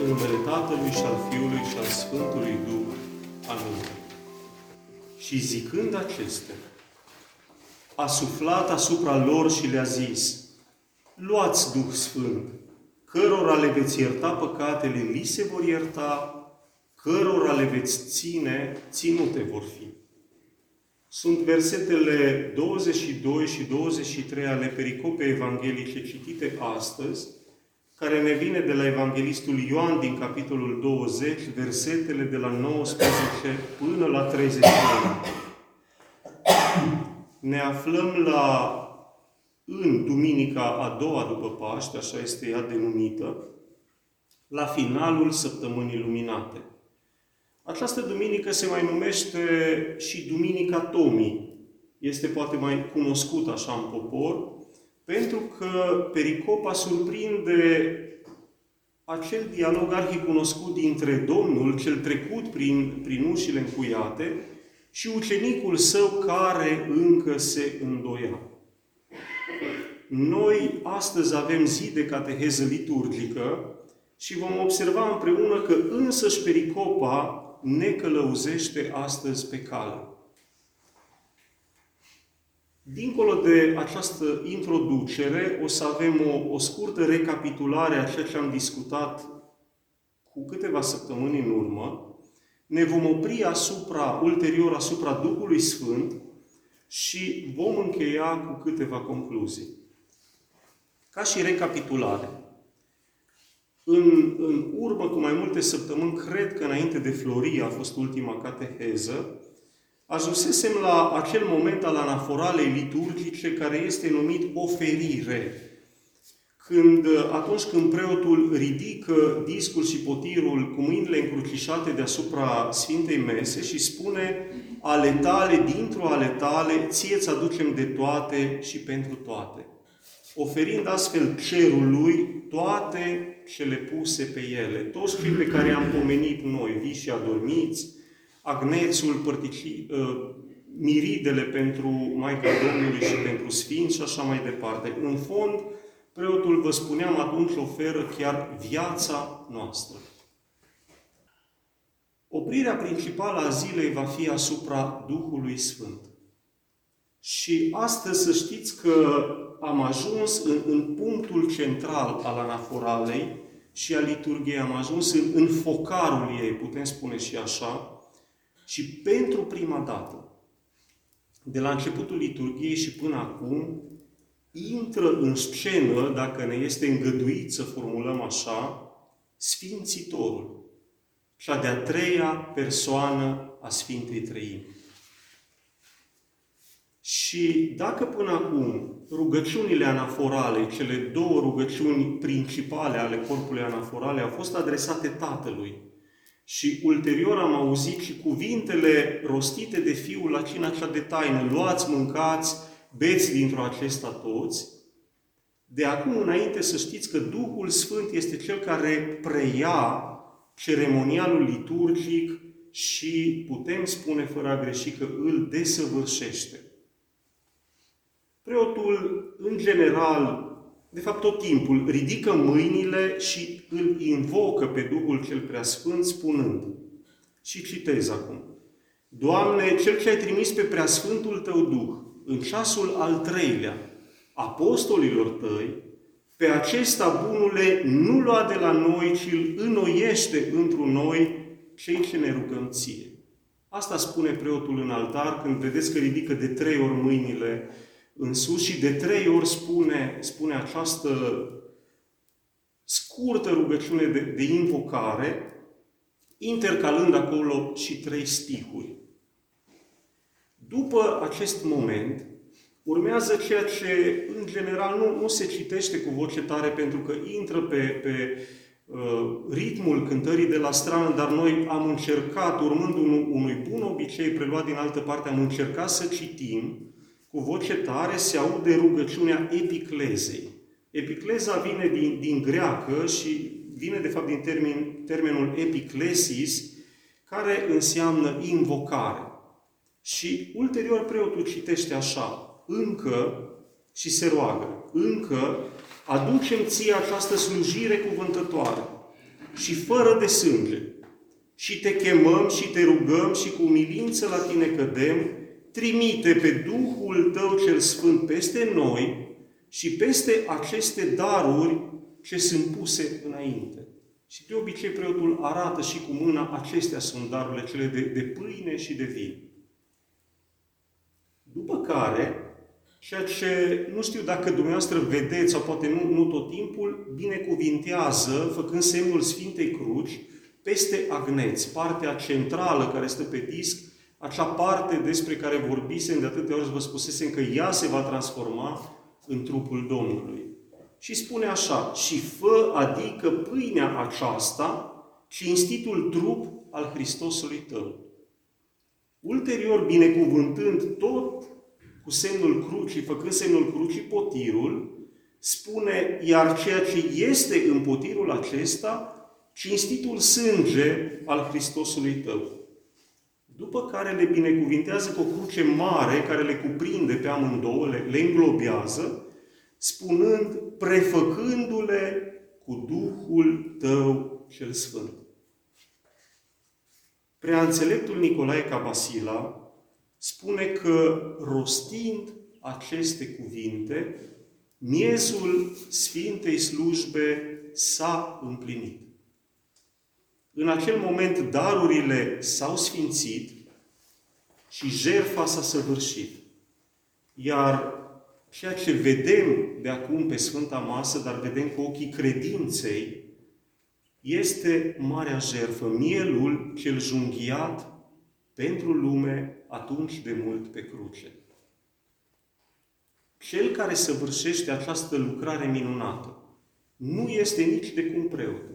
În numele Tatălui și al Fiului și al Sfântului Duh. Amin. Și zicând acestea, a suflat asupra lor și le-a zis, Luați Duh Sfânt, cărora le veți ierta păcatele, li se vor ierta, cărora le veți ține, ținute vor fi. Sunt versetele 22 și 23 ale pericopei evanghelice citite astăzi, care ne vine de la Evanghelistul Ioan din capitolul 20, versetele de la 19 până la 31. Ne aflăm la în duminica a doua după Paște, așa este ea denumită, la finalul săptămânii luminate. Această duminică se mai numește și Duminica Tomii. Este poate mai cunoscut așa în popor, pentru că pericopa surprinde acel dialog arhicunoscut dintre Domnul, cel trecut prin, prin ușile încuiate, și ucenicul său care încă se îndoia. Noi astăzi avem zi de cateheză liturgică și vom observa împreună că însăși pericopa ne călăuzește astăzi pe cale. Dincolo de această introducere, o să avem o, o scurtă recapitulare a ceea ce am discutat cu câteva săptămâni în urmă. Ne vom opri asupra, ulterior asupra Duhului Sfânt și vom încheia cu câteva concluzii. Ca și recapitulare. În, în urmă cu mai multe săptămâni, cred că înainte de Florie a fost ultima cateheză, ajunsesem la acel moment al anaforalei liturgice care este numit oferire. Când, atunci când preotul ridică discul și potirul cu mâinile încrucișate deasupra Sfintei Mese și spune ale tale, dintr-o ale tale, ție ți aducem de toate și pentru toate. Oferind astfel cerului toate cele puse pe ele, toți cei pe care am pomenit noi, vii și adormiți, agnețul, părtici, uh, miridele pentru Maica Domnului și pentru Sfinți și așa mai departe. În fond, preotul, vă spuneam atunci, oferă chiar viața noastră. Oprirea principală a zilei va fi asupra Duhului Sfânt. Și astăzi să știți că am ajuns în, în punctul central al anaforalei și a liturgiei, am ajuns în, în focarul ei, putem spune și așa, și pentru prima dată, de la începutul liturgiei și până acum, intră în scenă, dacă ne este îngăduit să formulăm așa, Sfințitorul, cea de-a treia persoană a Sfintei Trăimi. Și dacă până acum rugăciunile anaforale, cele două rugăciuni principale ale corpului anaforale, au fost adresate Tatălui, și ulterior am auzit și cuvintele rostite de Fiul la cina cea de taină. Luați, mâncați, beți dintr-o acesta toți. De acum înainte să știți că Duhul Sfânt este Cel care preia ceremonialul liturgic și putem spune fără a greși că îl desăvârșește. Preotul, în general, de fapt tot timpul, ridică mâinile și îl invocă pe Duhul cel Preasfânt spunând, și citez acum, Doamne, Cel ce ai trimis pe Preasfântul Tău Duh, în ceasul al treilea, apostolilor Tăi, pe acesta, bunule, nu lua de la noi, ci îl înnoiește întru noi cei ce ne rugăm ție. Asta spune preotul în altar când vedeți că ridică de trei ori mâinile în sus și de trei ori spune, spune această scurtă rugăciune de, de invocare, intercalând acolo și trei stihuri. După acest moment, urmează ceea ce, în general, nu, nu se citește cu voce tare pentru că intră pe, pe uh, ritmul cântării de la strană, dar noi am încercat, urmând un, unui bun obicei preluat din altă parte, am încercat să citim cu voce tare se aude rugăciunea epiclezei. Epicleza vine din, din greacă și vine de fapt din termen, termenul epiclesis, care înseamnă invocare. Și ulterior preotul citește așa, încă, și se roagă, încă aducem ție această slujire cuvântătoare. și fără de sânge. Și te chemăm și te rugăm și cu milință la tine cădem, trimite pe Duhul tău cel Sfânt peste noi și peste aceste daruri ce sunt puse înainte. Și de obicei preotul arată și cu mâna, acestea sunt darurile cele de, de pâine și de vin. După care, ceea ce nu știu dacă dumneavoastră vedeți sau poate nu, nu tot timpul, binecuvintează, făcând semnul Sfintei Cruci, peste agneți, partea centrală care stă pe disc, acea parte despre care vorbisem de atâtea ori vă spusesem că ea se va transforma în trupul Domnului. Și spune așa, și fă, adică pâinea aceasta, cinstitul trup al Hristosului tău. Ulterior, binecuvântând tot cu semnul crucii, făcând semnul crucii potirul, spune, iar ceea ce este în potirul acesta, cinstitul sânge al Hristosului tău. După care le binecuvintează cu o cruce mare care le cuprinde pe amândouă, le, le înglobează, spunând, prefăcându-le cu Duhul tău cel Sfânt. Prea înțeleptul Nicolae Cabasila spune că rostind aceste cuvinte, miezul Sfintei Slujbe s-a împlinit. În acel moment darurile s-au sfințit și jertfa s-a săvârșit. Iar ceea ce vedem de acum pe Sfânta Masă, dar vedem cu ochii credinței, este marea jertfă, mielul cel junghiat pentru lume atunci de mult pe cruce. Cel care săvârșește această lucrare minunată nu este nici de cum preotul,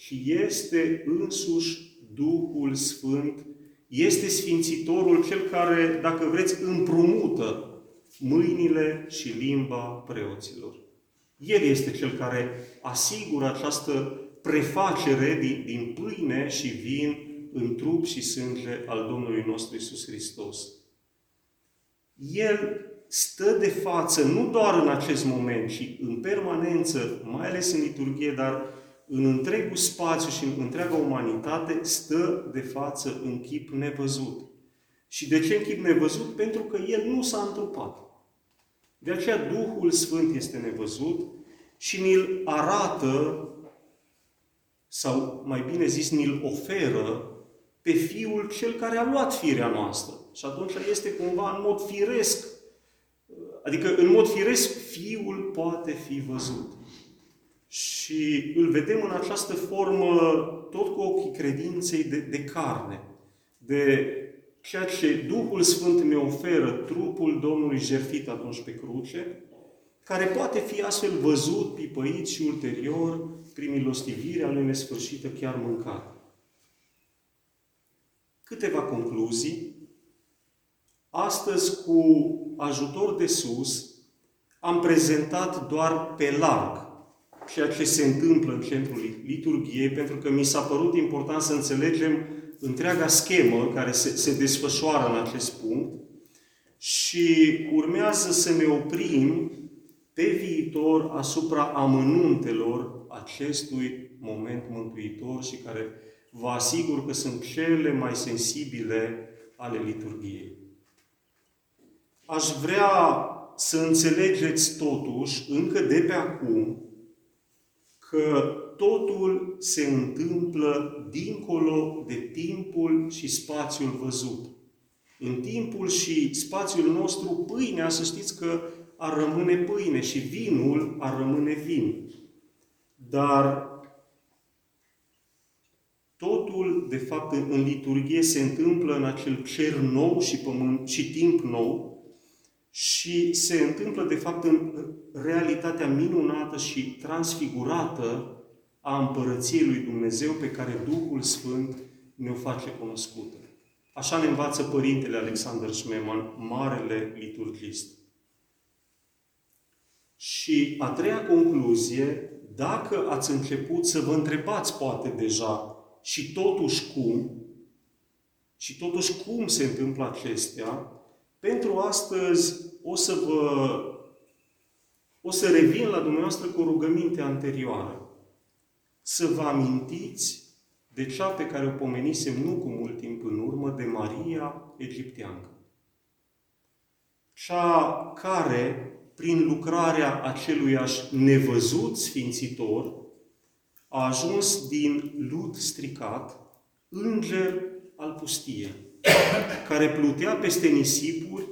ci este însuși Duhul Sfânt, este Sfințitorul, cel care, dacă vreți, împrumută mâinile și limba preoților. El este cel care asigură această prefacere din, din pâine și vin în trup și sânge al Domnului nostru Isus Hristos. El stă de față nu doar în acest moment, ci în permanență, mai ales în liturghie, dar în întregul spațiu și în întreaga umanitate, stă de față în chip nevăzut. Și de ce în chip nevăzut? Pentru că El nu s-a întrupat. De aceea Duhul Sfânt este nevăzut și ni-l arată, sau mai bine zis, ni-l oferă pe Fiul cel care a luat firea noastră. Și atunci este cumva în mod firesc, adică în mod firesc Fiul poate fi văzut. Și îl vedem în această formă tot cu ochii credinței de, de carne, de ceea ce Duhul Sfânt ne oferă, trupul Domnului jertfit atunci pe cruce, care poate fi astfel văzut, pipăit și ulterior, prin milostivirea lui nesfârșită, chiar mâncat. Câteva concluzii. Astăzi, cu ajutor de sus, am prezentat doar pe larg ceea ce se întâmplă în centrul liturgiei, pentru că mi s-a părut important să înțelegem întreaga schemă care se, se desfășoară în acest punct și urmează să ne oprim pe viitor asupra amănuntelor acestui moment mântuitor și care vă asigur că sunt cele mai sensibile ale liturgiei. Aș vrea să înțelegeți totuși, încă de pe acum, că totul se întâmplă dincolo de timpul și spațiul văzut. În timpul și spațiul nostru, pâinea, să știți că ar rămâne pâine și vinul ar rămâne vin. Dar totul, de fapt, în liturghie se întâmplă în acel cer nou și, pământ, și timp nou, și se întâmplă, de fapt, în realitatea minunată și transfigurată a împărăției lui Dumnezeu pe care Duhul Sfânt ne-o face cunoscută. Așa ne învață Părintele Alexander Schmemann, marele liturgist. Și a treia concluzie, dacă ați început să vă întrebați poate deja și totuși cum, și totuși cum se întâmplă acestea, pentru astăzi o să vă o să revin la dumneavoastră cu o rugăminte anterioară. să vă amintiți de cea pe care o pomenisem nu cu mult timp în urmă, de Maria Egipteancă. Cea care, prin lucrarea aceluiași nevăzut sfințitor, a ajuns din lut stricat, înger al pustiei, care plutea peste nisipuri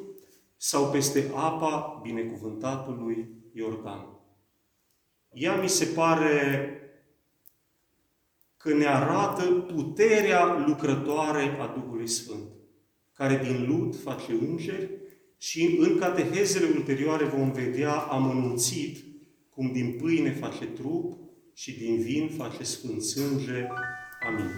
sau peste apa binecuvântatului Iordan. Ea mi se pare că ne arată puterea lucrătoare a Duhului Sfânt, care din lut face îngeri și în catehezele ulterioare vom vedea amănunțit cum din pâine face trup și din vin face sfânt sânge. Amin.